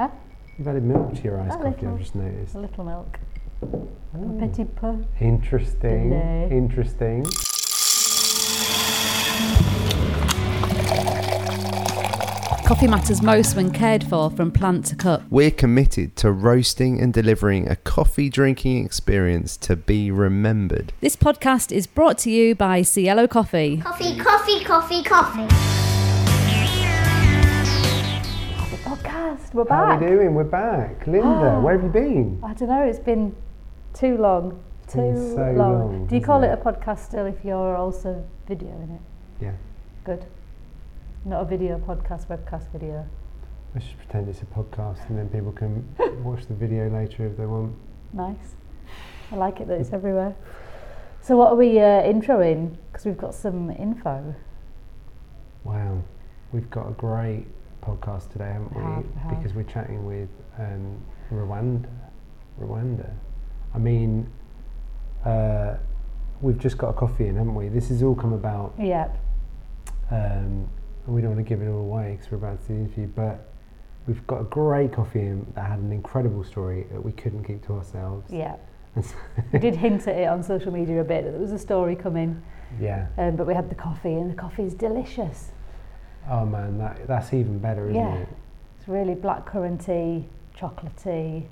Huh? You've added milk to your iced A coffee, little. I've just noticed. A little milk. Oh. Petit peu. Interesting. Delay. Interesting. Coffee matters most when cared for from plant to cup. We're committed to roasting and delivering a coffee drinking experience to be remembered. This podcast is brought to you by Cielo Coffee. Coffee, coffee, coffee, coffee. Podcast. We're How are we doing? We're back. Linda, where have you been? I don't know. It's been too long. Too so long. long, Do you call it hasn't a podcast still if you're also videoing it? Yeah. Good. Not a video podcast, webcast video. Let's just pretend it's a podcast and then people can watch the video later if they want. Nice. I like it that it's everywhere. So what are we uh, introing? Because we've got some info. Wow. We've got a great podcast today, haven't we? Have, have. Because we're chatting with um, Rwanda. Rwanda. I mean, uh, we've just got a coffee in, haven't we? This has all come about Yep. um, and we don't want to give it all away because we're about to do the interview, but we've got a great coffee in that had an incredible story that we couldn't keep to ourselves. Yeah. So- We did hint at it on social media a bit that there was a story coming, yeah. um, but we had the coffee and the coffee is delicious. Oh man, that that's even better, isn't Yeah. it? It's really blackcurranty, chocolatey.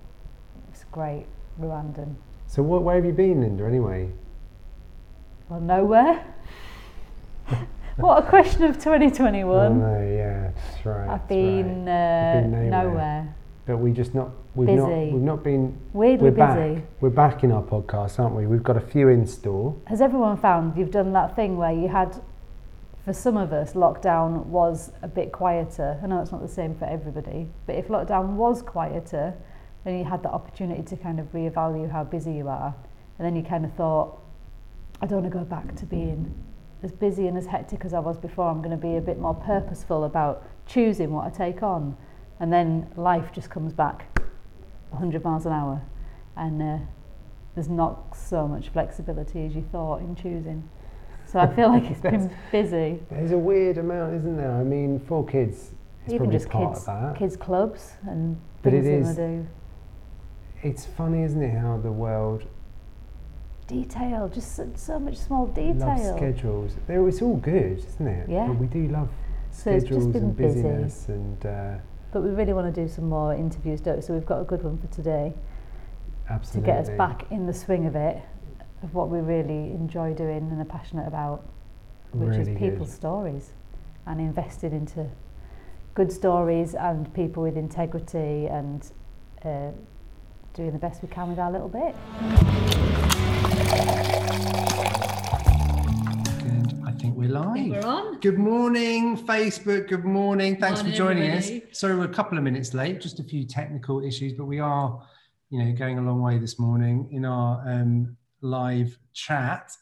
It's great. Rwandan. So what, where have you been, Linda? Anyway, Well, nowhere. what a question of oh 2021. no, yeah, that's right. I've that's been, right. uh, been nowhere. nowhere. but we just not we've Busy. not we've not been. Weirdly we're back. We're back in our podcast, aren't we? We've got a few in store. Has everyone found you've done that thing where you had, for some of us, lockdown was a bit quieter? I know it's not the same for everybody, but if lockdown was quieter, then you had the opportunity to kind of reevaluate how busy you are. And then you kind of thought, I don't want to go back to being as busy and as hectic as I was before. I'm going to be a bit more purposeful about choosing what I take on. And then life just comes back 100 miles an hour. And uh, there's not so much flexibility as you thought in choosing. So I feel like it's been busy. There's a weird amount, isn't there? I mean, for kids, it's Even probably just part kids, of that. kids clubs and But things it they is- to do. It's funny, isn't it, how the world Detail, just so, so much small detail. schedules. They're, it's all good, isn't it? Yeah. But we do love So schedules and busy. busyness and uh, But we really want to do some more interviews, don't we? So we've got a good one for today Absolutely. to get us back in the swing of it, of what we really enjoy doing and are passionate about, which Really is good. people's stories and invested into good stories and people with integrity and uh, doing the best we can with our little bit. Good. I think we're live. We're on. Good morning, Facebook. Good morning. Thanks Morning, for joining everybody. us. Sorry, we're a couple of minutes late, just a few technical issues, but we are, you know, going a long way this morning in our um, live chat.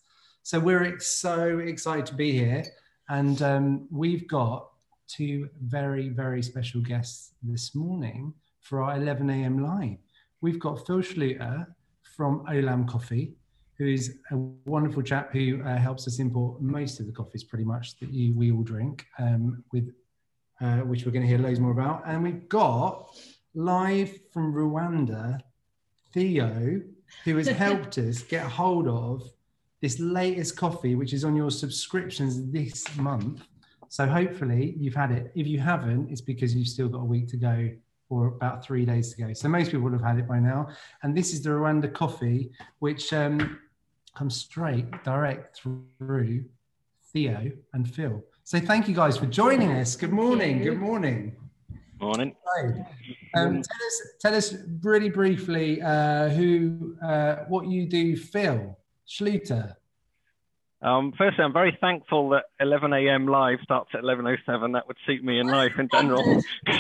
So we're ex- so excited to be here, and um, we've got two very, very special guests this morning for our 11 a.m. live. We've got Phil Schluter from Olam Coffee, who is a wonderful chap who uh, helps us import most of the coffees, pretty much that you, we all drink, um, with uh, which we're going to hear loads more about. And we've got live from Rwanda, Theo, who has helped us get hold of this latest coffee, which is on your subscriptions this month. So hopefully you've had it. If you haven't, it's because you've still got a week to go or about three days to go. So most people would have had it by now. And this is the Rwanda coffee, which um, comes straight direct through Theo and Phil. So thank you guys for joining us. Good morning. Good morning. Morning. Hi. Um, tell us, tell us really briefly uh, who, uh, what you do, Phil Schluter. Um, firstly, I'm very thankful that 11 a.m. live starts at 11:07. That would suit me in life in general.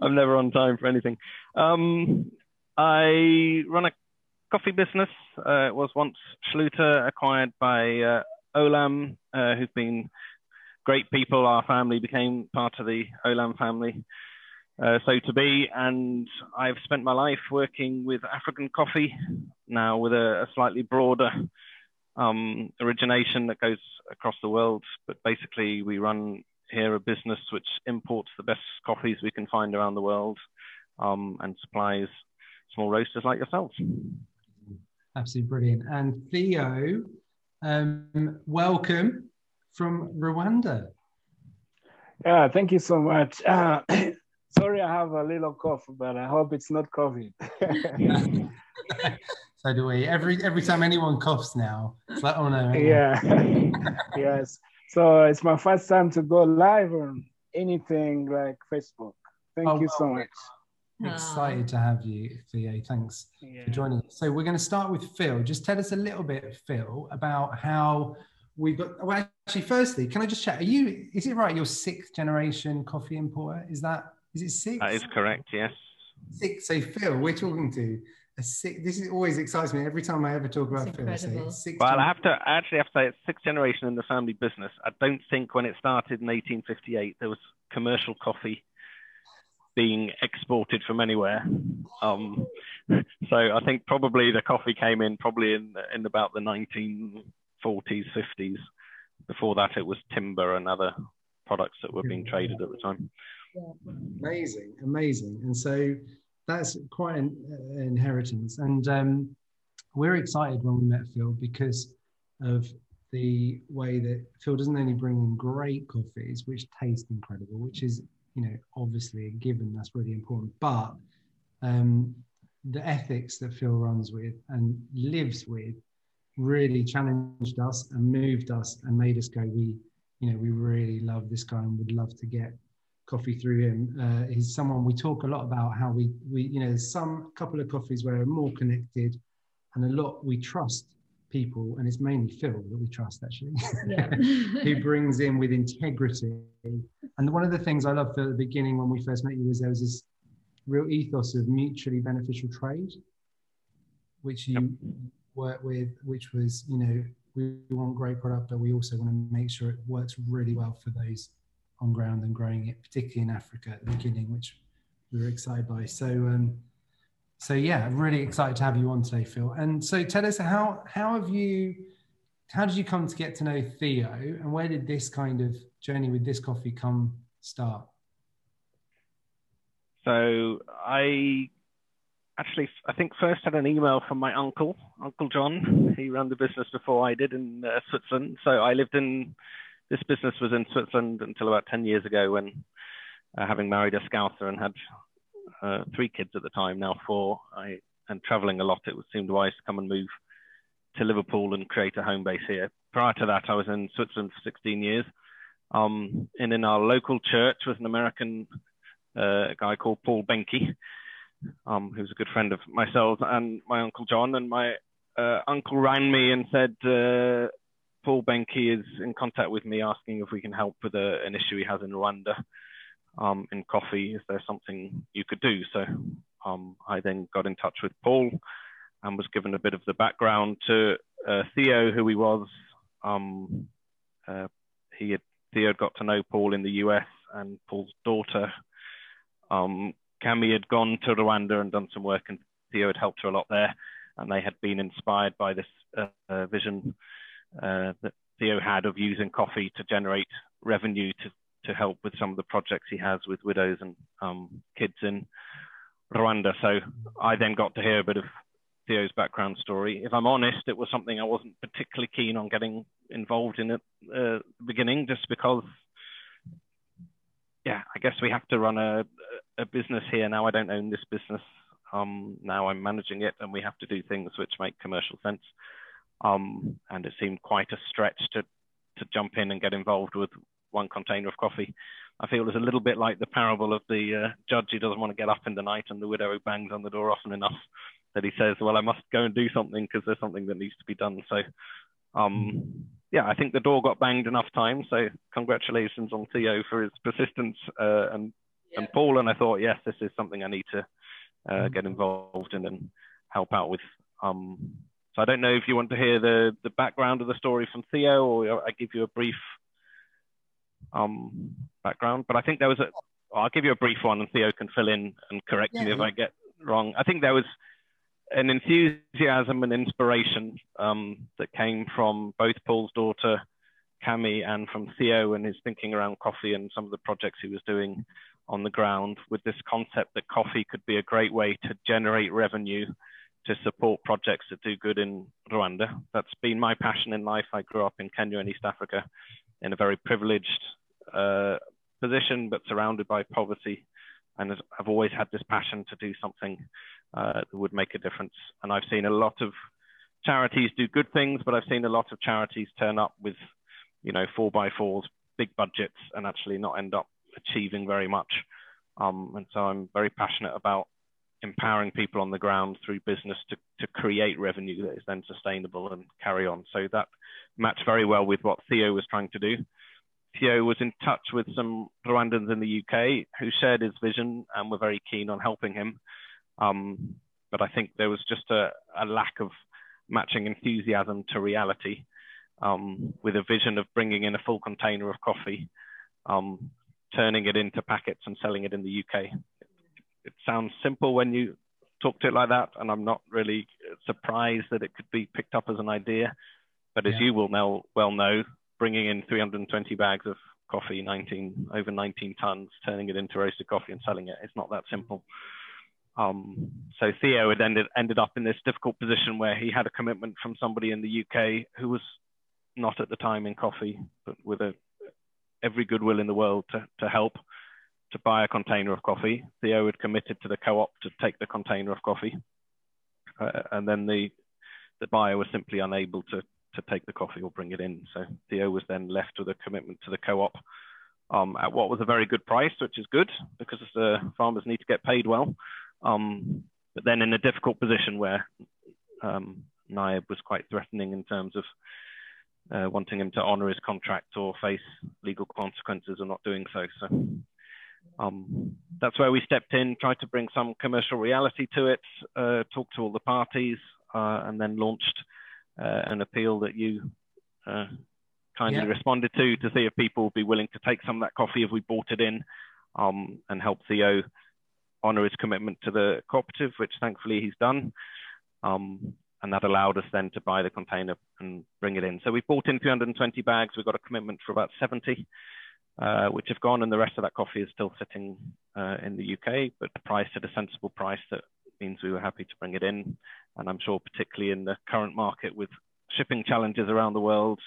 I'm never on time for anything. Um, I run a coffee business. Uh, it was once Schluter, acquired by uh, Olam, uh, who's been great people. Our family became part of the Olam family. Uh, so to be, and I've spent my life working with African coffee, now with a, a slightly broader um, origination that goes across the world. But basically, we run here a business which imports the best coffees we can find around the world um, and supplies small roasters like yourselves. Absolutely brilliant. And Theo, um, welcome from Rwanda. Yeah, thank you so much. Uh, sorry, I have a little cough, but I hope it's not COVID. so do we. Every every time anyone coughs now, it's like, oh no. Yeah. yes. So it's my first time to go live on anything like Facebook. Thank oh, you so much. Excited to have you, Theo. Thanks yeah. for joining us. So we're going to start with Phil. Just tell us a little bit, Phil, about how we got. Well, actually, firstly, can I just check? Are you? Is it right? You're sixth generation coffee importer. Is that? Is it six? That is correct. Yes. Six. So Phil, we're talking to a six. This is always excites me every time I ever talk about Phil. Say six well, I have to I actually have to say it's sixth generation in the family business. I don't think when it started in 1858 there was commercial coffee being exported from anywhere. Um, so I think probably the coffee came in probably in in about the 1940s, 50s. Before that, it was timber and other products that were being traded at the time. Amazing, amazing, and so that's quite an uh, inheritance. And um, we're excited when we met Phil because of the way that Phil doesn't only bring in great coffees, which taste incredible, which is you know, obviously a given that's really important. But um, the ethics that Phil runs with and lives with really challenged us and moved us and made us go, we, you know, we really love this guy and would love to get coffee through him. Uh, he's someone we talk a lot about how we, we, you know, there's some couple of coffees where we're more connected and a lot we trust people, and it's mainly Phil that we trust actually, yeah. who brings in with integrity. And one of the things I loved at the beginning when we first met you was there was this real ethos of mutually beneficial trade, which you yep. Work with, which was, you know, we want great product, but we also want to make sure it works really well for those on ground and growing it, particularly in Africa at the beginning, which we were excited by. So, um, so yeah, really excited to have you on today, Phil. And so tell us how how have you how did you come to get to know Theo and where did this kind of journey with this coffee come start? So I actually I think first had an email from my uncle, Uncle John. He ran the business before I did in uh, Switzerland. So I lived in this business was in Switzerland until about 10 years ago when uh, having married a Scouser and had uh, three kids at the time, now four. I and traveling a lot. It seemed wise to come and move to Liverpool and create a home base here. Prior to that, I was in Switzerland for 16 years. Um, and in our local church was an American uh, guy called Paul Benke, um, who's a good friend of myself and my uncle John. And my uh, uncle rang me and said, uh, Paul Benke is in contact with me asking if we can help with a, an issue he has in Rwanda um, in coffee. Is there something you could do? So um, I then got in touch with Paul and was given a bit of the background to uh, Theo, who he was. Um, uh, he had, Theo had got to know Paul in the US, and Paul's daughter, um, Cami, had gone to Rwanda and done some work, and Theo had helped her a lot there. And they had been inspired by this uh, uh vision uh, that Theo had of using coffee to generate revenue to to help with some of the projects he has with widows and um, kids in Rwanda. So I then got to hear a bit of Theo's background story. If I'm honest, it was something I wasn't particularly keen on getting involved in at uh, the beginning, just because, yeah, I guess we have to run a, a business here. Now I don't own this business. Um, now I'm managing it, and we have to do things which make commercial sense. Um, and it seemed quite a stretch to to jump in and get involved with one container of coffee. I feel it's a little bit like the parable of the uh, judge who doesn't want to get up in the night and the widow who bangs on the door often enough that he says, well, I must go and do something because there's something that needs to be done. So, um, yeah, I think the door got banged enough times. So congratulations on Theo for his persistence uh, and, yeah. and Paul. And I thought, yes, this is something I need to uh, get involved in and help out with. Um, so I don't know if you want to hear the, the background of the story from Theo or I give you a brief um, background, but I think there was a. I'll give you a brief one, and Theo can fill in and correct yeah, me if I get wrong. I think there was an enthusiasm and inspiration um, that came from both Paul's daughter Cami and from Theo and his thinking around coffee and some of the projects he was doing on the ground with this concept that coffee could be a great way to generate revenue to support projects that do good in Rwanda. That's been my passion in life. I grew up in Kenya and East Africa in a very privileged uh, position, but surrounded by poverty. And I've always had this passion to do something uh, that would make a difference. And I've seen a lot of charities do good things, but I've seen a lot of charities turn up with, you know, four by fours, big budgets, and actually not end up achieving very much. Um, and so I'm very passionate about empowering people on the ground through business to, to create revenue that is then sustainable and carry on. So that matched very well with what Theo was trying to do. Theo was in touch with some Rwandans in the UK who shared his vision and were very keen on helping him. Um, but I think there was just a, a, lack of matching enthusiasm to reality um, with a vision of bringing in a full container of coffee, um, turning it into packets and selling it in the UK. It, sounds simple when you talk to it like that, and I'm not really surprised that it could be picked up as an idea. But as yeah. you will know, well know, bringing in 320 bags of coffee, 19 over 19 tons, turning it into roasted coffee and selling it, it's not that simple. Um, so Theo had ended ended up in this difficult position where he had a commitment from somebody in the UK who was not at the time in coffee, but with a, every goodwill in the world to, to help to buy a container of coffee. Theo had committed to the co-op to take the container of coffee, uh, and then the the buyer was simply unable to to take the coffee or bring it in. So Theo was then left with a commitment to the co-op um, at what was a very good price, which is good because the farmers need to get paid well. Um, but then in a difficult position where um, was quite threatening in terms of uh, wanting him to honour his contract or face legal consequences of not doing so. So um, that's where we stepped in, tried to bring some commercial reality to it, uh, talked to all the parties, uh, and then launched uh, an appeal that you uh, kindly yeah. responded to to see if people would be willing to take some of that coffee if we bought it in um, and help Theo honour his commitment to the cooperative, which thankfully he's done. Um, and that allowed us then to buy the container and bring it in. So we bought in 320 bags. We got a commitment for about 70, uh, which have gone, and the rest of that coffee is still sitting uh, in the UK, but priced at a sensible price that means we were happy to bring it in. And I'm sure, particularly in the current market with shipping challenges around the world,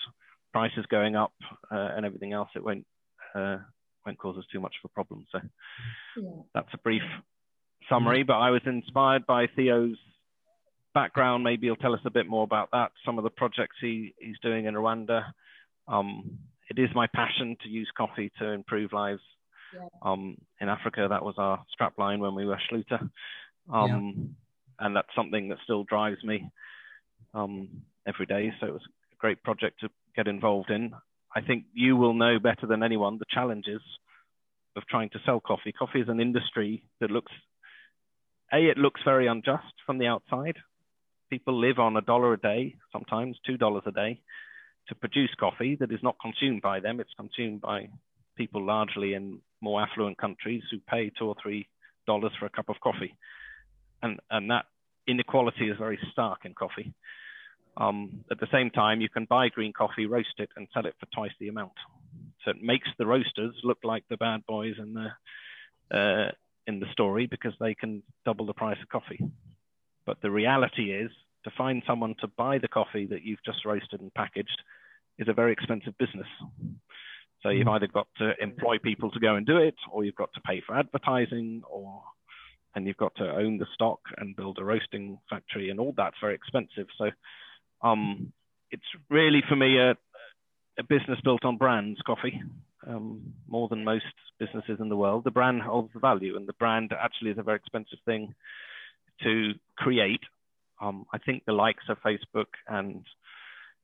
prices going up, uh, and everything else, it won't uh, won't cause us too much of a problem. So yeah. that's a brief summary. But I was inspired by Theo's background. Maybe he'll tell us a bit more about that. Some of the projects he, he's doing in Rwanda. Um, it is my passion to use coffee to improve lives. Yeah. Um, in Africa, that was our strapline when we were Schluter. Um, yeah. And that's something that still drives me um, every day. So it was a great project to get involved in. I think you will know better than anyone the challenges of trying to sell coffee. Coffee is an industry that looks, A, it looks very unjust from the outside. People live on a dollar a day, sometimes $2 a day, to produce coffee that is not consumed by them. It's consumed by people largely in more affluent countries who pay two or three dollars for a cup of coffee and and that inequality is very stark in coffee. Um, at the same time, you can buy green coffee, roast it, and sell it for twice the amount. So it makes the roasters look like the bad boys in the uh, in the story because they can double the price of coffee. But the reality is, to find someone to buy the coffee that you've just roasted and packaged is a very expensive business. So you've mm. either got to employ people to go and do it, or you've got to pay for advertising, or and you've got to own the stock and build a roasting factory, and all that's very expensive. So um, it's really for me a, a, business built on brands, coffee, um, more than most businesses in the world. The brand holds the value, and the brand actually is a very expensive thing to create. Um, I think the likes of Facebook and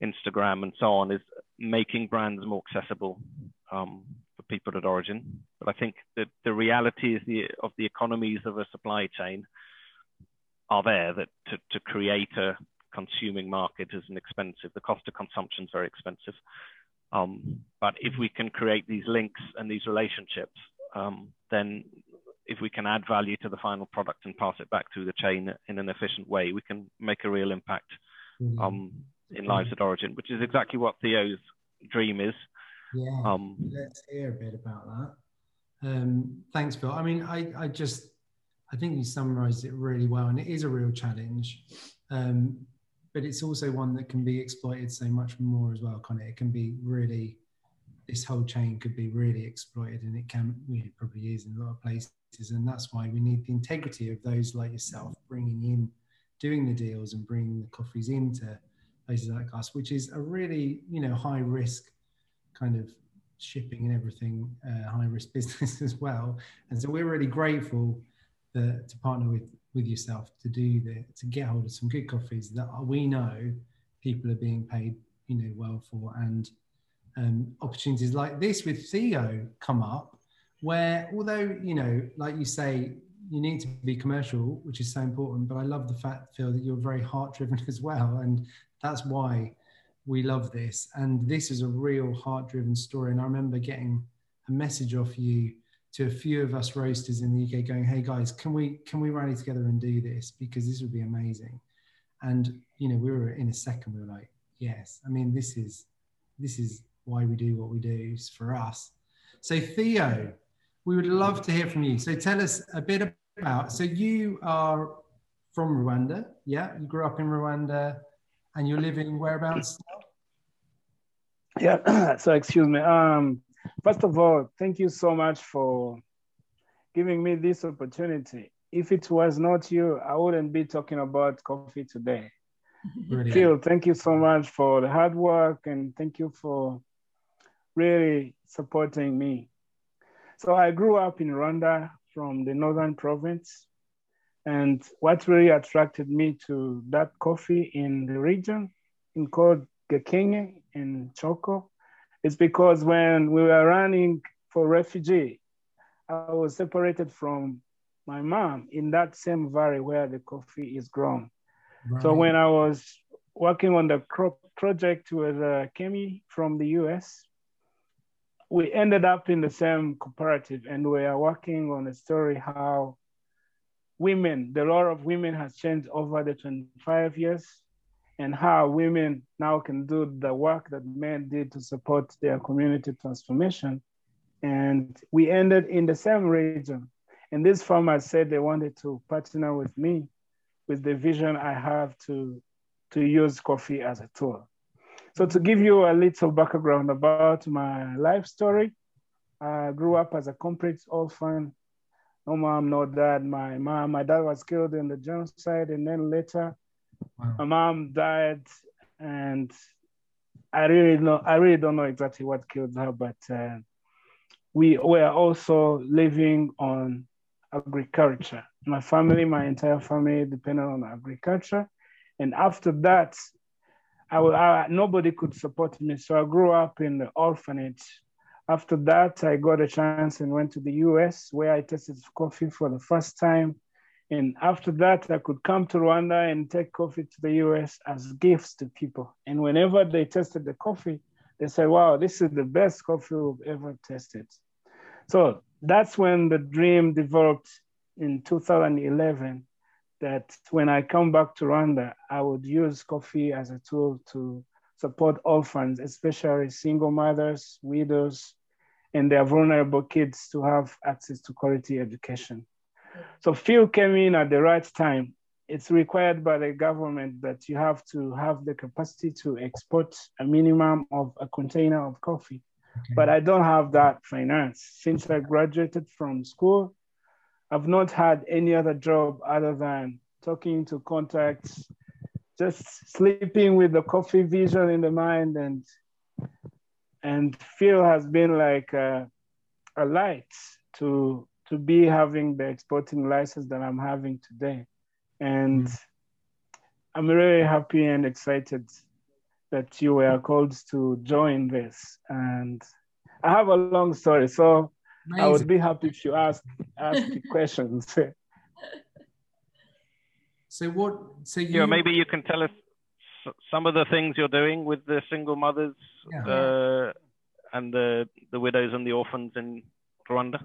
Instagram and so on is making brands more accessible um, for people at origin. But I think that the reality is the, of the economies of a supply chain are there that to, to create a consuming market is an expensive. The cost of consumption is very expensive. Um, but if we can create these links and these relationships, um, then if we can add value to the final product and pass it back through the chain in an efficient way, we can make a real impact mm-hmm. um, in lives at origin, which is exactly what Theo's dream is. Yeah, Um, let's hear a bit about that. Um, thanks, Phil. I mean, I, I just, I think you summarised it really well, and it is a real challenge, um, but it's also one that can be exploited so much more as well. Kind of, it can be really, this whole chain could be really exploited, and it can, it probably is in a lot of places, and that's why we need the integrity of those like yourself bringing in, doing the deals and bringing the coffees into places like us, which is a really, you know, high risk kind of shipping and everything, uh, high risk business as well. And so we're really grateful that, to partner with with yourself to do the to get hold of some good coffees that we know people are being paid, you know, well for, and um, opportunities like this with Theo come up, where although you know, like you say, you need to be commercial, which is so important. But I love the fact, Phil, that you're very heart driven as well, and that's why we love this. And this is a real heart driven story. And I remember getting a message off you to a few of us roasters in the UK going, hey guys, can we can we rally together and do this? Because this would be amazing. And you know, we were in a second, we were like, yes. I mean, this is this is why we do what we do it's for us. So Theo, we would love to hear from you. So tell us a bit about so you are from Rwanda, yeah? You grew up in Rwanda and you're living whereabouts? Yeah, so excuse me. Um, first of all, thank you so much for giving me this opportunity. If it was not you, I wouldn't be talking about coffee today. Brilliant. Phil, thank you so much for the hard work and thank you for really supporting me. So I grew up in Rwanda from the northern province. And what really attracted me to that coffee in the region, in called Gakenke in Coko, is because when we were running for refugee, I was separated from my mom in that same valley where the coffee is grown. Right. So when I was working on the crop project with uh, Kemi from the US, we ended up in the same cooperative and we are working on a story how women, the role of women has changed over the 25 years and how women now can do the work that men did to support their community transformation. And we ended in the same region. And these farmers said they wanted to partner with me with the vision I have to, to use coffee as a tool. So to give you a little background about my life story, I grew up as a complete orphan. No mom, no dad. My mom, my dad was killed in the genocide, and then later, Wow. my mom died, and I really know, I really don't know exactly what killed her, but uh, we were also living on agriculture. My family, my entire family depended on agriculture, and after that, I, I, nobody could support me. So I grew up in the orphanage. After that, I got a chance and went to the US where I tasted coffee for the first time. And after that, I could come to Rwanda and take coffee to the US as gifts to people. And whenever they tasted the coffee, they said, wow, this is the best coffee we've ever tasted. So that's when the dream developed in 2011 that when I come back to Rwanda, I would use coffee as a tool to support orphans, especially single mothers, widows, and their vulnerable kids to have access to quality education. So Phil came in at the right time. It's required by the government that you have to have the capacity to export a minimum of a container of coffee. Okay. But I don't have that finance. Since I graduated from school, I've not had any other job other than talking to contacts, just sleeping with the coffee vision in the mind, and and Phil has been like a, a light to to be having the exporting license that I'm having today, and mm. I'm really happy and excited that you were called to join this. And I have a long story, so I would be happy if you ask ask the questions. So what? So you Yeah, maybe you can tell us some of the things you're doing with the single mothers Yeah. uh, and the the widows and the orphans in Rwanda.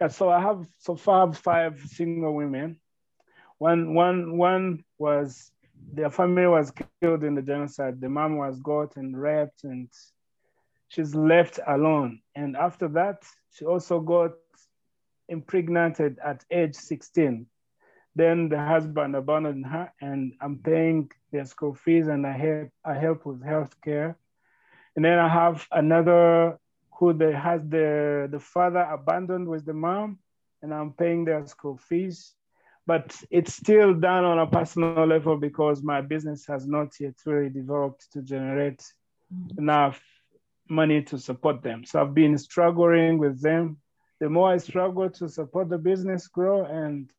Yeah, so I have so far five single women. One one one was their family was killed in the genocide. The mom was got and raped, and she's left alone. And after that, she also got impregnated at age 16. Then the husband abandoned her, and I'm paying their school fees, and I help I help with healthcare. And then I have another who they has the the father abandoned with the mom, and I'm paying their school fees. But it's still done on a personal level because my business has not yet really developed to generate mm-hmm. enough money to support them. So I've been struggling with them. The more I struggle to support the business grow, and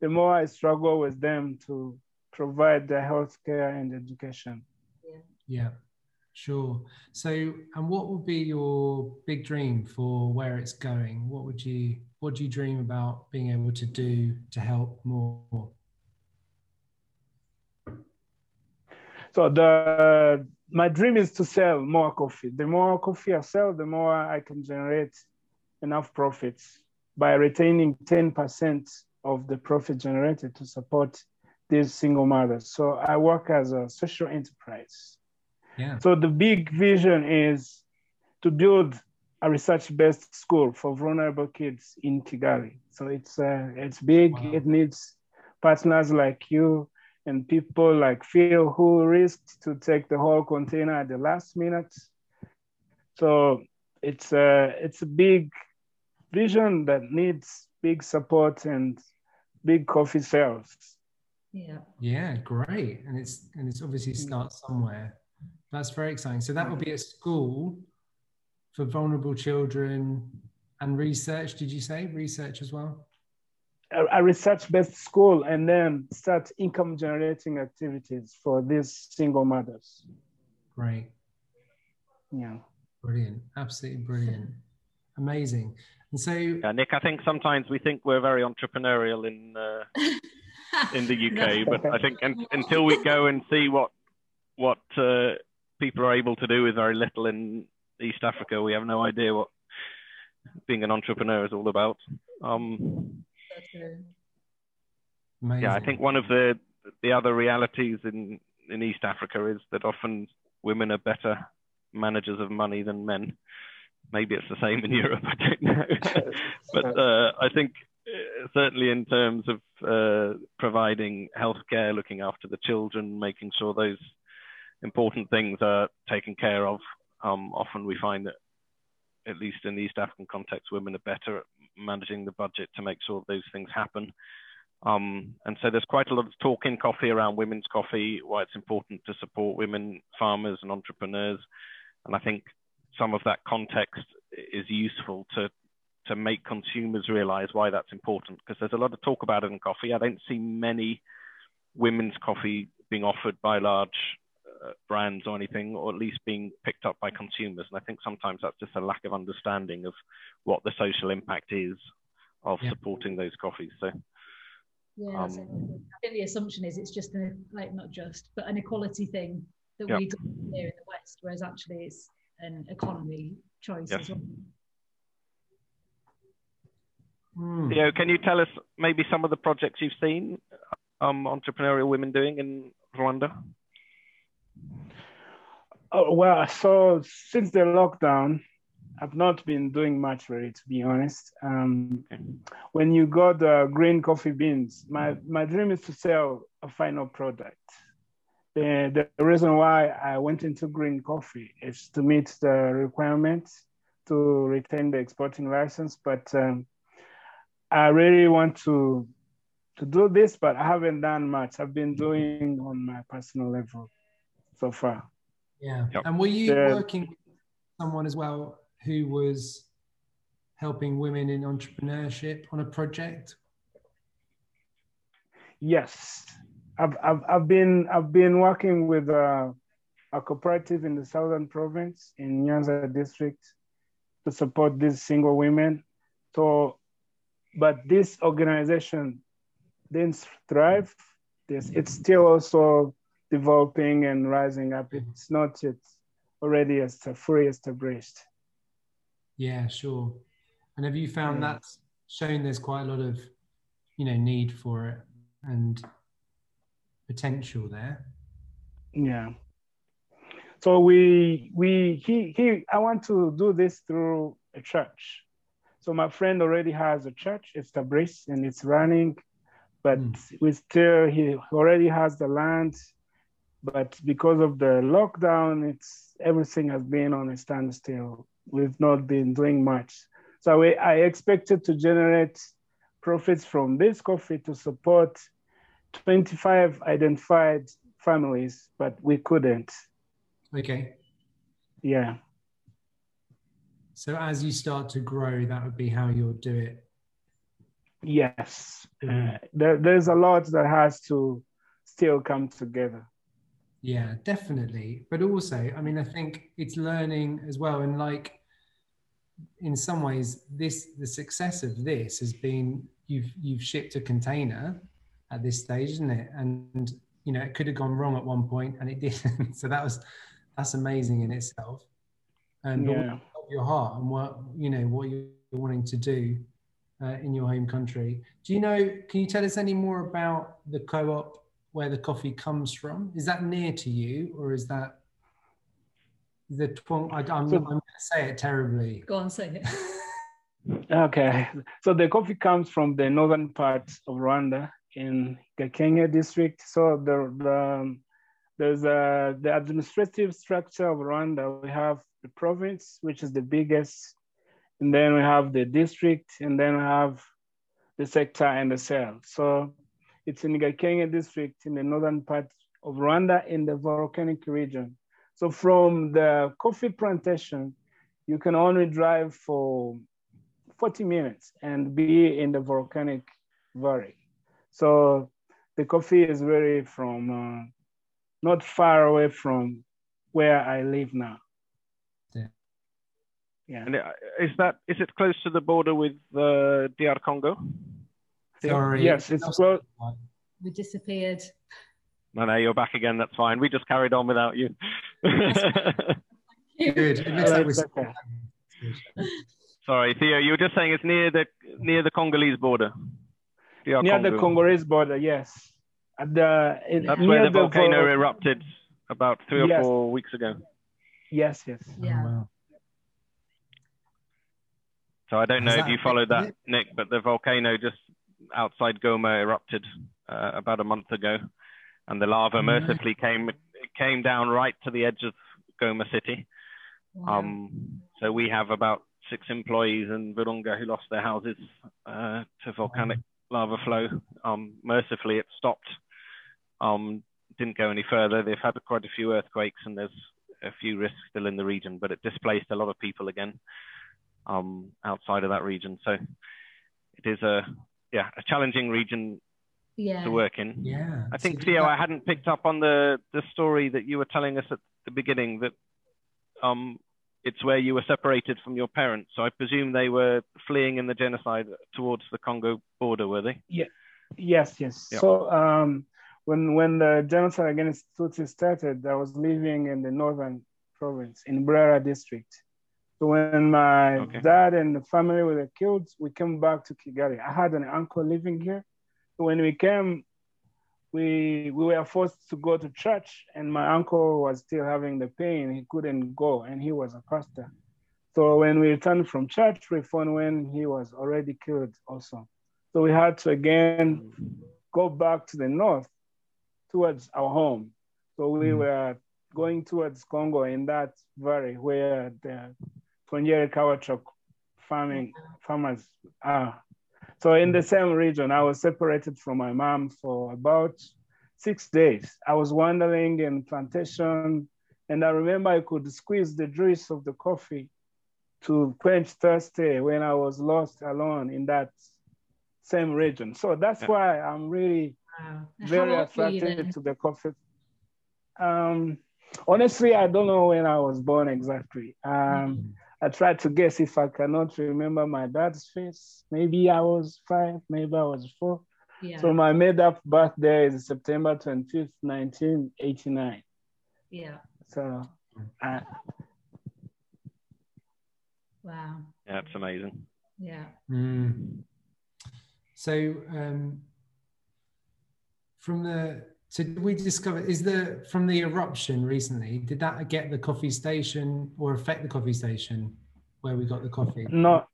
the more I struggle with them to provide the healthcare and education. Yeah, sure. So, and what would be your big dream for where it's going? What would you what do you dream about being able to do to help more? So the my dream is to sell more coffee. The more coffee I sell, the more I can generate enough profits by retaining 10% of the profit generated to support these single mothers. So I work as a social enterprise. Yeah. So the big vision is to build a research-based school for vulnerable kids in Kigali. So it's uh, it's big. Wow. It needs partners like you and people like Phil who risked to take the whole container at the last minute. So it's a it's a big vision that needs big support and big coffee sales. Yeah. Yeah, great. And it's and it's obviously mm. starts somewhere. That's very exciting. So that will be a mm. school for vulnerable children and research. Did you say research as well? A, a research-based school and then start income generating activities for these single mothers. Great. Yeah. Brilliant. Absolutely brilliant. Amazing. And so Yeah, Nick, I think sometimes we think we're very entrepreneurial in uh, in the UK, but I think un- until we go and see what what uh, people are able to do with very little in East Africa, we have no idea what being an entrepreneur is all about. Um, amazing. yeah, I think one of the the other realities in in East Africa is that often women are better managers of money than men. Maybe it's the same in Europe. I don't know, but uh, I think uh, certainly in terms of uh, providing healthcare, looking after the children, making sure those important things are taken care of. Um, often we find that, at least in the East African context, women are better at managing the budget to make sure those things happen. Um, and so there's quite a lot of talk in coffee around women's coffee, why it's important to support women farmers and entrepreneurs. And I think some of that context is useful to to make consumers realize why that's important because there's a lot of talk about it in coffee. I don't see many women's coffee being offered by large brands or anything, or at least being picked up by consumers. And I think sometimes that's just a lack of understanding of what the social impact is of Yeah. supporting those coffees. So Yeah, Um, so I think the assumption is it's just an like not just, but an equality thing that Yeah. we do here in the West, whereas actually it's an economy choice Yes. as well. Hmm. Theo, can you tell us maybe some of the projects you've seen um, entrepreneurial women doing in Rwanda? Oh, well, so since the lockdown, I've not been doing much really, to be honest. Um, when you got the green coffee beans, my, my dream is to sell a final product. The, the reason why I went into green coffee is to meet the requirements to retain the exporting license. But um, I really want to to do this, but I haven't done much. I've been doing on my personal level so far. Yeah. Yep. And were you Yeah. working with someone as well who was helping women in entrepreneurship on a project? Yes, I've, I've, I've been I've been working with uh, a cooperative in the southern province in Nyanza district to support these single women. So, but this organization didn't thrive. This it's still also developing and rising up. It's not yet already as fully established. Yeah, sure. And have you found Yeah. that's shown there's quite a lot of, you know, need for it? And potential there. Yeah. So we we he he I want to do this through a church. So my friend already has a church established and it's running, but Mm. we still he already has the land, but because of the lockdown, it's everything has been on a standstill. We've not been doing much. So we, I expected to generate profits from this coffee to support 25 identified families, but we couldn't. Okay. Yeah. So as you start to grow, that would be how you'll do it. Yes. Uh, Mhm. there, there's a lot that has to still come together. Yeah, definitely. But also, I mean, I think it's learning as well. And like, in some ways, this the success of this has been you've you've shipped a container at this stage, isn't it? And you know, it could have gone wrong at one point, and it didn't. so that was that's amazing in itself. And Yeah. of your heart and what you know what you're wanting to do uh, in your home country. Do you know? Can you tell us any more about the co-op where the coffee comes from? Is that near to you, or is that the twang? I, I'm, So- I'm going to say it terribly. Go on, say it. Okay. So the coffee comes from the northern part of Rwanda in Gakenke district. So the, the um, there's a, the administrative structure of Rwanda. We have the province, which is the biggest, and then we have the district, and then we have the sector and the cell. So it's in Gakenke district in the northern part of Rwanda in the volcanic region. So from the coffee plantation, you can only drive for 40 minutes and be in the volcanic valley. So the coffee is really from uh, not far away from where I live now. Yeah. Yeah. And uh, is that is it close to the border with uh, DR Congo? Sorry. Yes, it's close. We disappeared. No, no, you're back again. That's fine. We just carried on without you. Good. It looks like we're. Sorry, Theo. You were just saying it's near the near the Congolese border. DR Near the Congolese border, yes. At the, in, That's where the volcano vol- erupted about three or Yes. four weeks ago. Yes, yes. Yeah. Oh, wow. So I don't know Has if you followed that, affected Nick, but the volcano just outside Goma erupted uh, about a month ago, and the lava no. mercifully came came down right to the edge of Goma city. Wow. Um, so we have about six employees in Virunga who lost their houses uh, to volcanic lava flow. Um, mercifully, it stopped. Um, didn't go any further. They've had quite a few earthquakes, and there's a few risks still in the region, but it displaced a lot of people again um, outside of that region. So it is a yeah a challenging region yeah. to work in. Yeah. I think Theo, I hadn't picked up on the the story that you were telling us at the beginning that um it's where you were separated from your parents. So I presume they were fleeing in the genocide towards the Congo border, were they? Yeah. Yes, yes. Yeah. So um, when when the genocide against Tutsi started, I was living in the northern province in Burera district. So when my Okay. dad and the family were killed, we came back to Kigali. I had an uncle living here. So when we came, we we were forced to go to church, and my uncle was still having the pain. He couldn't go, and he was a pastor. So when we returned from church, we found when he was already killed also. So we had to again go back to the north towards our home. So we Mhm. were going towards Congo in that valley where the Twongere Kawa Coko farming farmers are. So in the same region, I was separated from my mom for about six days. I was wandering in plantation, and I remember I could squeeze the juice of the coffee to quench thirsty when I was lost alone in that same region. So that's Yeah. why I'm really Wow. Very How old were you attracted to the coffee. Um, honestly, I don't know when I was born exactly. Um, I tried to guess if I cannot remember my dad's face. Maybe I was five, maybe I was four. Yeah. So my made up birthday is September 25th, 1989. yeah. So uh, Wow. Yeah, it's amazing. Yeah. Mm. So, um, from the So did we discover is the from the eruption recently? Did that get the coffee station or affect the coffee station where we got the coffee? No,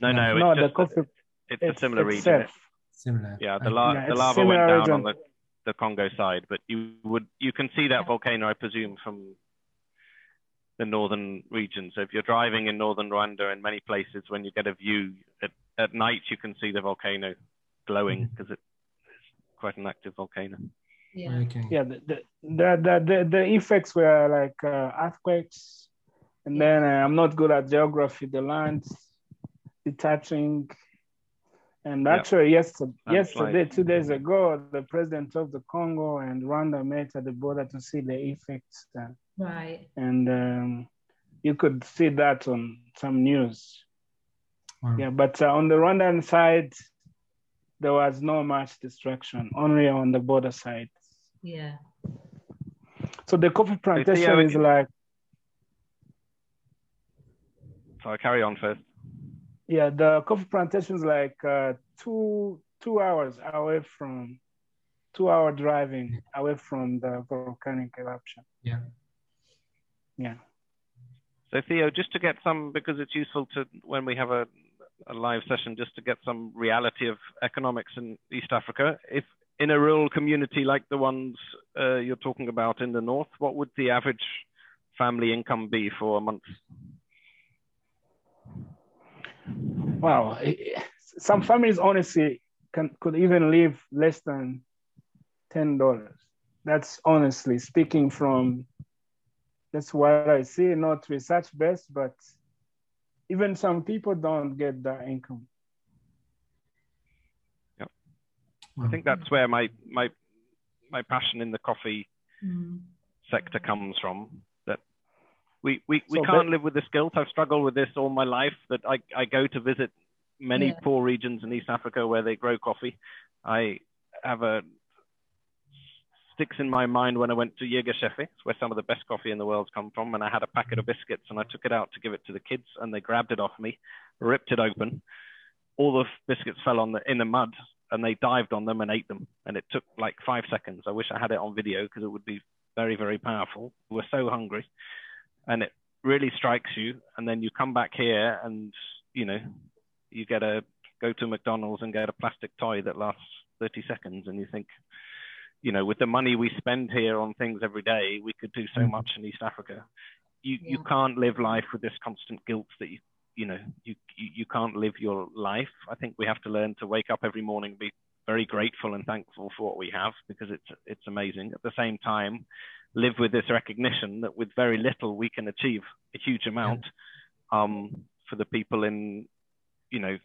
No, no, no, it's the coffee. it's, a similar it's region. safe. Similar. Yeah, the, la- Yeah, the lava went down region. on the, the Congo side, but you would you can see that volcano, I presume, from the northern region. So if you're driving in northern Rwanda in many places, when you get a view at, at night, you can see the volcano glowing mm-hmm. because it's quite an active volcano. Yeah. Okay. Yeah, the the the the, the, the effects were like uh, earthquakes, and then uh, I'm not good at geography. The lands detaching, and Yeah. actually, yesterday, Landslide. yesterday, two days ago, the president of the Congo and Rwanda met at the border to see the effects, uh, Right. and um, you could see that on some news. Wow. Yeah, but uh, on the Rwandan side, there was no much destruction, only on the border side. Yeah. So the coffee plantation Theo, is like, So I carry on first. yeah, the coffee plantation is like uh, two two hours away from, two hour driving away from the volcanic eruption. Yeah. Yeah. So Theo, just to get some, because it's useful to when we have a, a live session, just to get some reality of economics in East Africa. If in a rural community like the ones uh, you're talking about in the north, what would the average family income be for a month? Eh, Some families honestly can could even live less than ten dollars. That's honestly speaking from that's what I see, not research based, but even some people don't get that income. I think that's where my my my passion in the coffee Mm. sector comes from. That we we, we So can't ba- live with this guilt. I've struggled with this all my life. That I, I go to visit many Yeah. poor regions in East Africa where they grow coffee. I have a sticks in my mind when I went to Yirgacheffe, where some of the best coffee in the world come from, and I had a packet of biscuits and I took it out to give it to the kids, and they grabbed it off me, ripped it open. All the biscuits fell on the in the mud, and they dived on them and ate them. And it took like five seconds. I wish I had it on video because it would be very, very powerful. We were so hungry, and it really strikes you. And then you come back here, and you know, you get a go to McDonald's and get a plastic toy that lasts 30 seconds, and you think, you know, with the money we spend here on things every day, we could do so Mhm. much in East Africa. You you can't live life with this constant guilt that you you know you, you you can't live your life. I think we have to learn to wake up every morning, be very grateful and thankful for what we have because it's it's amazing. At the same time, live with this recognition that with very little we can achieve a huge amount. Um, for the people in you know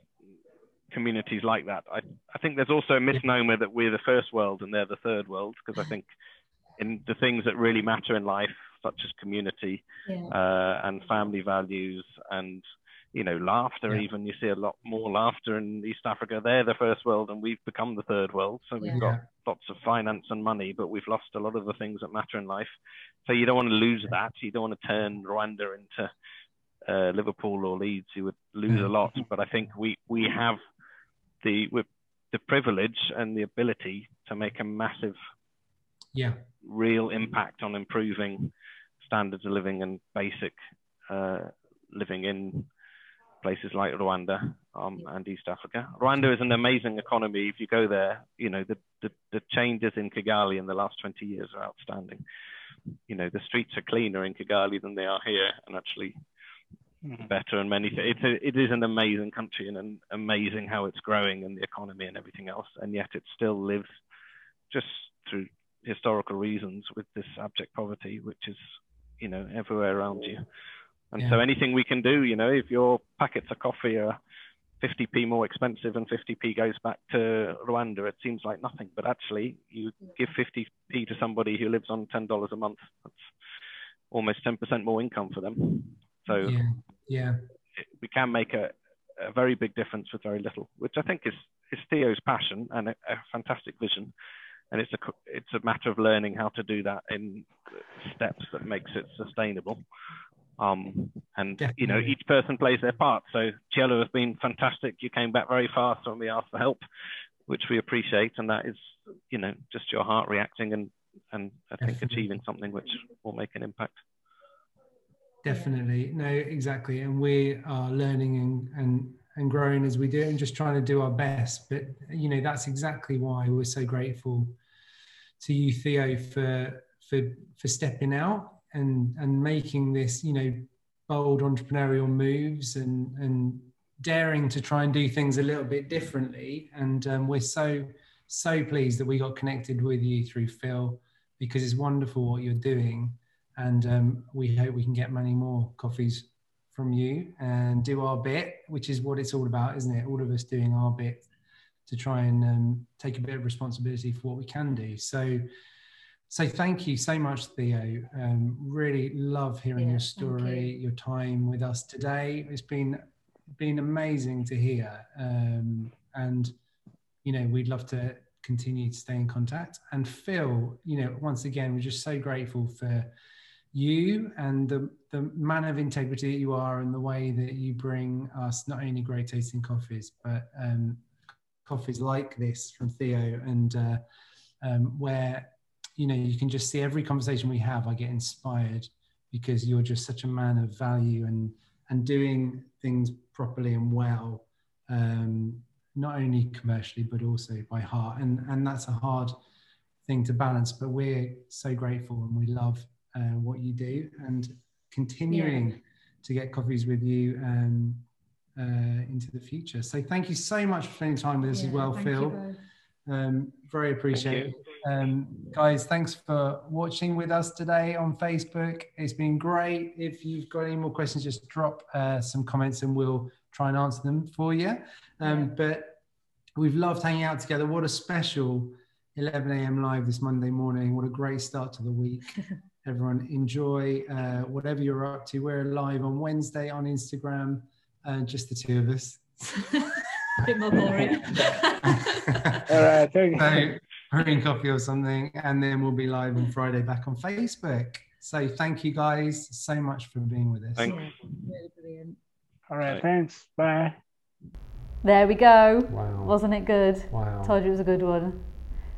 communities like that. I, I think there's also a misnomer that we're the first world and they're the third world because I think in the things that really matter in life, such as community Yeah. uh, and family values and you know laughter, Yeah. even you see a lot more laughter in East Africa. They're the first world and we've become the third world. So we've Yeah. got lots of finance and money, but we've lost a lot of the things that matter in life. So you don't want to lose that. You don't want to turn Rwanda into uh, Liverpool or Leeds. You would lose a lot. But I think we we have the the privilege and the ability to make a massive, Yeah. real impact on improving standards of living and basic uh, living in places like Rwanda um, and East Africa. Rwanda is an amazing economy. If you go there, you know the, the the changes in Kigali in the last 20 years are outstanding. You know the streets are cleaner in Kigali than they are here, and actually better and many things. It's a, it is an amazing country and an amazing how it's growing and the economy and everything else, and yet it still lives just through historical reasons with this abject poverty, which is you know everywhere around you. And so anything we can do, you know, if your packets of coffee are 50p more expensive and 50p goes back to Rwanda, it seems like nothing. But actually, you give 50p to somebody who lives on $10 a month. That's almost 10% more income for them. So Yeah. Yeah. we can make a, a very big difference with very little, which I think is, is Theo's passion and a, a fantastic vision. And it's a it's a matter of learning how to do that in steps that makes it sustainable. Um, and you know, each person plays their part. So Cielo has been fantastic. You came back very fast when we asked for help. which we appreciate, and that is, you know, just your heart reacting and and I think achieving something which will make an impact. Definitely. No, exactly. And we are learning and, and, and growing as we do and just trying to do our best. But, you know, that's exactly why we're so grateful to you, Theo, for, for, for stepping out and, and making this, you know, bold entrepreneurial moves and, and daring to try and do things a little bit differently. And um, we're so, so pleased that we got connected with you through Phil because it's wonderful what you're doing and um, we hope we can get many more coffees from you and do our bit, which is what it's all about, isn't it? All of us doing our bit to try and um, take a bit of responsibility for what we can do. So, so thank you so much, Theo. Um, really love hearing Yeah, your story, you. your time with us today. It's been been amazing to hear, um, and you know we'd love to continue to stay in contact. And Phil, you know, once again, we're just so grateful for you and the, the man of integrity that you are and the way that you bring us not only great tasting coffees, but um, coffees like this from Theo and uh, um, where, you know, you can just see every conversation we have, I get inspired because you're just such a man of value and, and doing things properly and well, um, not only commercially, but also by heart. And, and that's a hard thing to balance, but we're so grateful and we love uh, what you do and continuing to get coffees with you um, uh, into the future. So thank you so much for spending time with us as well, you Phil. both. Um, very appreciated. Um, guys, thanks for watching with us today on Facebook. It's been great. If you've got any more questions, just drop uh, some comments and we'll try and answer them for you. Um, But we've loved hanging out together. What a special 11 a.m. live this Monday morning. What a great start to the week. Everyone enjoy uh, whatever you're up to. We're live on Wednesday on Instagram, uh, just the two of us. A bit more boring. All right, thank you. so brewing coffee or something, and then we'll be live on Friday back on Facebook. So thank you guys so much for being with us. Thanks. Yeah, really brilliant. All right, thanks. Bye. There we go. Wow. Wasn't it good? Wow. Told you it was a good one.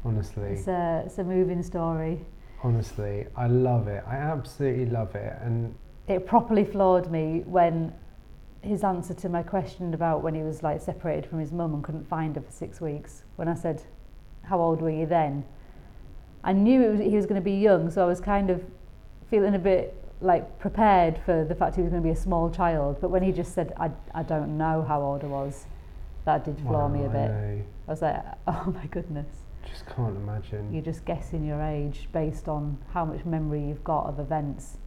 Honestly, It's a, it's a moving story. honestly, I love it. I absolutely love it. And It properly floored me when his answer to my question about when he was like separated from his mum and couldn't find her for six weeks. When I said, "How old were you then?" I knew it was, he was going to be young, so I was kind of feeling a bit like prepared for the fact he was going to be a small child. But when he just said, "I, I don't know how old I was," that did floor me a bit. I. Eh. I was like, "Oh my goodness." just can't imagine. You're just guessing your age based on how much memory you've got of events.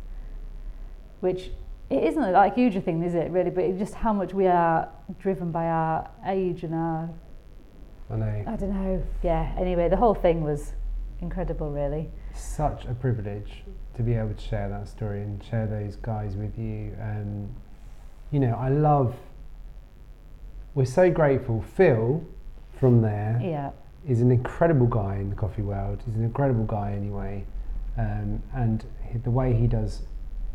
Which it isn't like a huge a thing, is it really? But it's just how much we are driven by our age and our I know. I don't know. Yeah. Anyway, the whole thing was incredible, really. Such a privilege to be able to share that story and share those guys with you. Um, you know, I love. We're so grateful. Phil, from there, Yeah. is an incredible guy in the coffee world. He's an incredible guy anyway, um, and the way he does,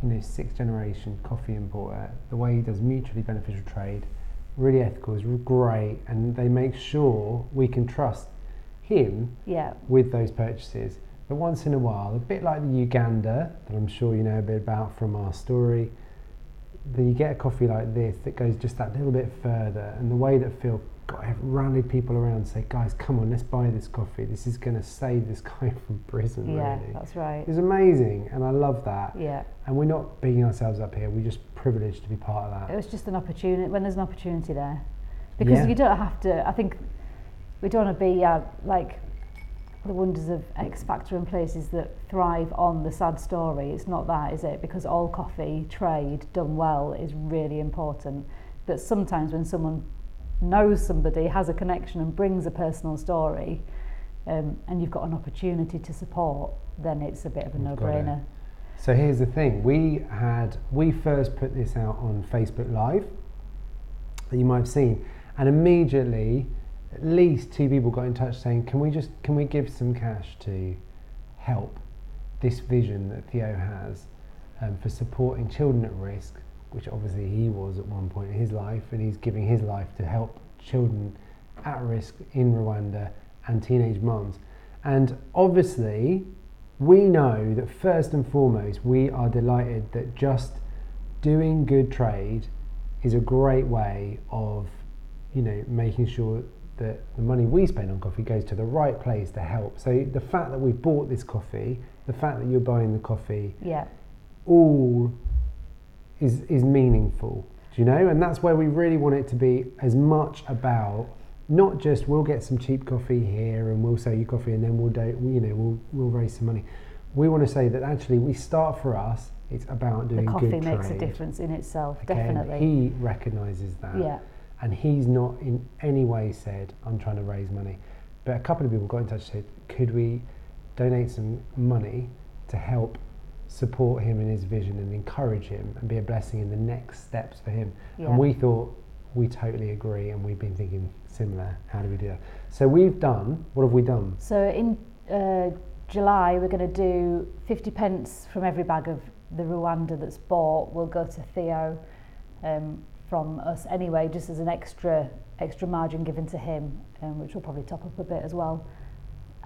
you know, sixth generation coffee importer, the way he does mutually beneficial trade, really ethical, is great, and they make sure we can trust him Yeah. with those purchases. But once in a while, a bit like the Uganda that I'm sure you know a bit about from our story, that you get a coffee like this that goes just that little bit further, and the way that Phil got rallied people around and say, guys, come on, let's buy this coffee. This is going to save this guy from prison. Yeah. really, That's right. it's amazing, and I love that. Yeah. And we're not bigging ourselves up here. We're just privileged to be part of that. It was just an opportunity when there's an opportunity there, because Yeah. you don't have to. I think we don't want to be uh, like the wonders of X Factor and places that thrive on the sad story. It's not that, is it? Because all coffee trade done well is really important. But sometimes when someone knows somebody, has a connection, and brings a personal story, um, and you've got an opportunity to support, then it's a bit of a it. no-brainer. So here's the thing: we had we first put this out on Facebook Live that you might have seen, and immediately at least two people got in touch saying, "Can we just can we give some cash to help this vision that Theo has um, for supporting children at risk?" Which obviously he was at one point in his life, and he's giving his life to help children at risk in Rwanda and teenage moms. And obviously, we know that first and foremost, we are delighted that just doing good trade is a great way of, you know, making sure that the money we spend on coffee goes to the right place to help. So the fact that we bought this coffee, the fact that you're buying the coffee, Yeah. all is is meaningful. Do you know? And that's where we really want it to be as much about not just we'll get some cheap coffee here and we'll sell you coffee and then we'll do you know we'll we'll raise some money. We want to say that actually we start for us. It's about The doing coffee good makes a difference in itself, Okay, and definitely. he recognises that. Yeah. And he's not in any way said, I'm trying to raise money. But a couple of people got in touch and said, could we donate some money to help support him in his vision and encourage him and be a blessing in the next steps for him? Yeah. And we thought, we totally agree and we've been thinking similar. How do we do that? So we've done, what have we done? So in uh, July, we're going to do 50 pence from every bag of the Rwanda that's bought will go to Theo um, from us anyway, just as an extra extra margin given to him, um, which will probably top up a bit as well.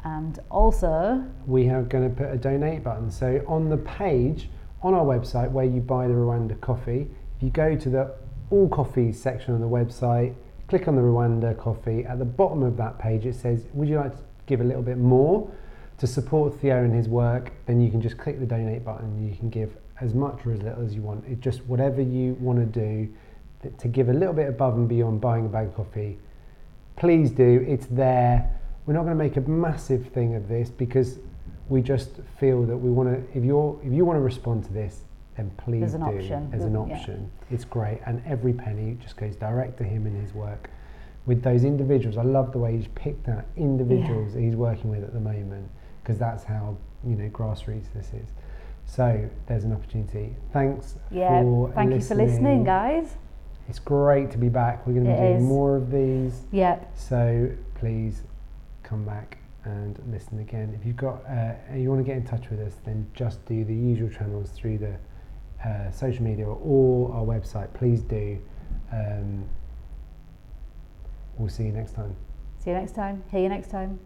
And also, we are going to put a donate button. So on the page on our website where you buy the Rwanda coffee, if you go to the all coffees section on the website, click on the Rwanda coffee. At the bottom of that page, it says, "Would you like to give a little bit more to support Theo and his work?" Then you can just click the donate button. You can give as much or as little as you want. It just whatever you want to do to give a little bit above and beyond buying a bag of coffee please do. It's there. We're not going to make a massive thing of this because we just feel that we want to. If you're if you want to respond to this, then please There's an do. option. As an Yeah. option, it's great, and every penny just goes direct to him and his work. With those individuals, I love the way he's picked out individuals that he's working with at the moment because that's how you know grassroots this is. So there's an opportunity. Thanks yeah, for thank you for listening, guys. It's great to be back. We're going to be It doing is. more of these. Yep. So please come back and listen again. If you've got uh, you want to get in touch with us, then just do the usual channels through the uh, social media or our website. Please do. Um, we'll see you next time. See you next time. Hear you next time.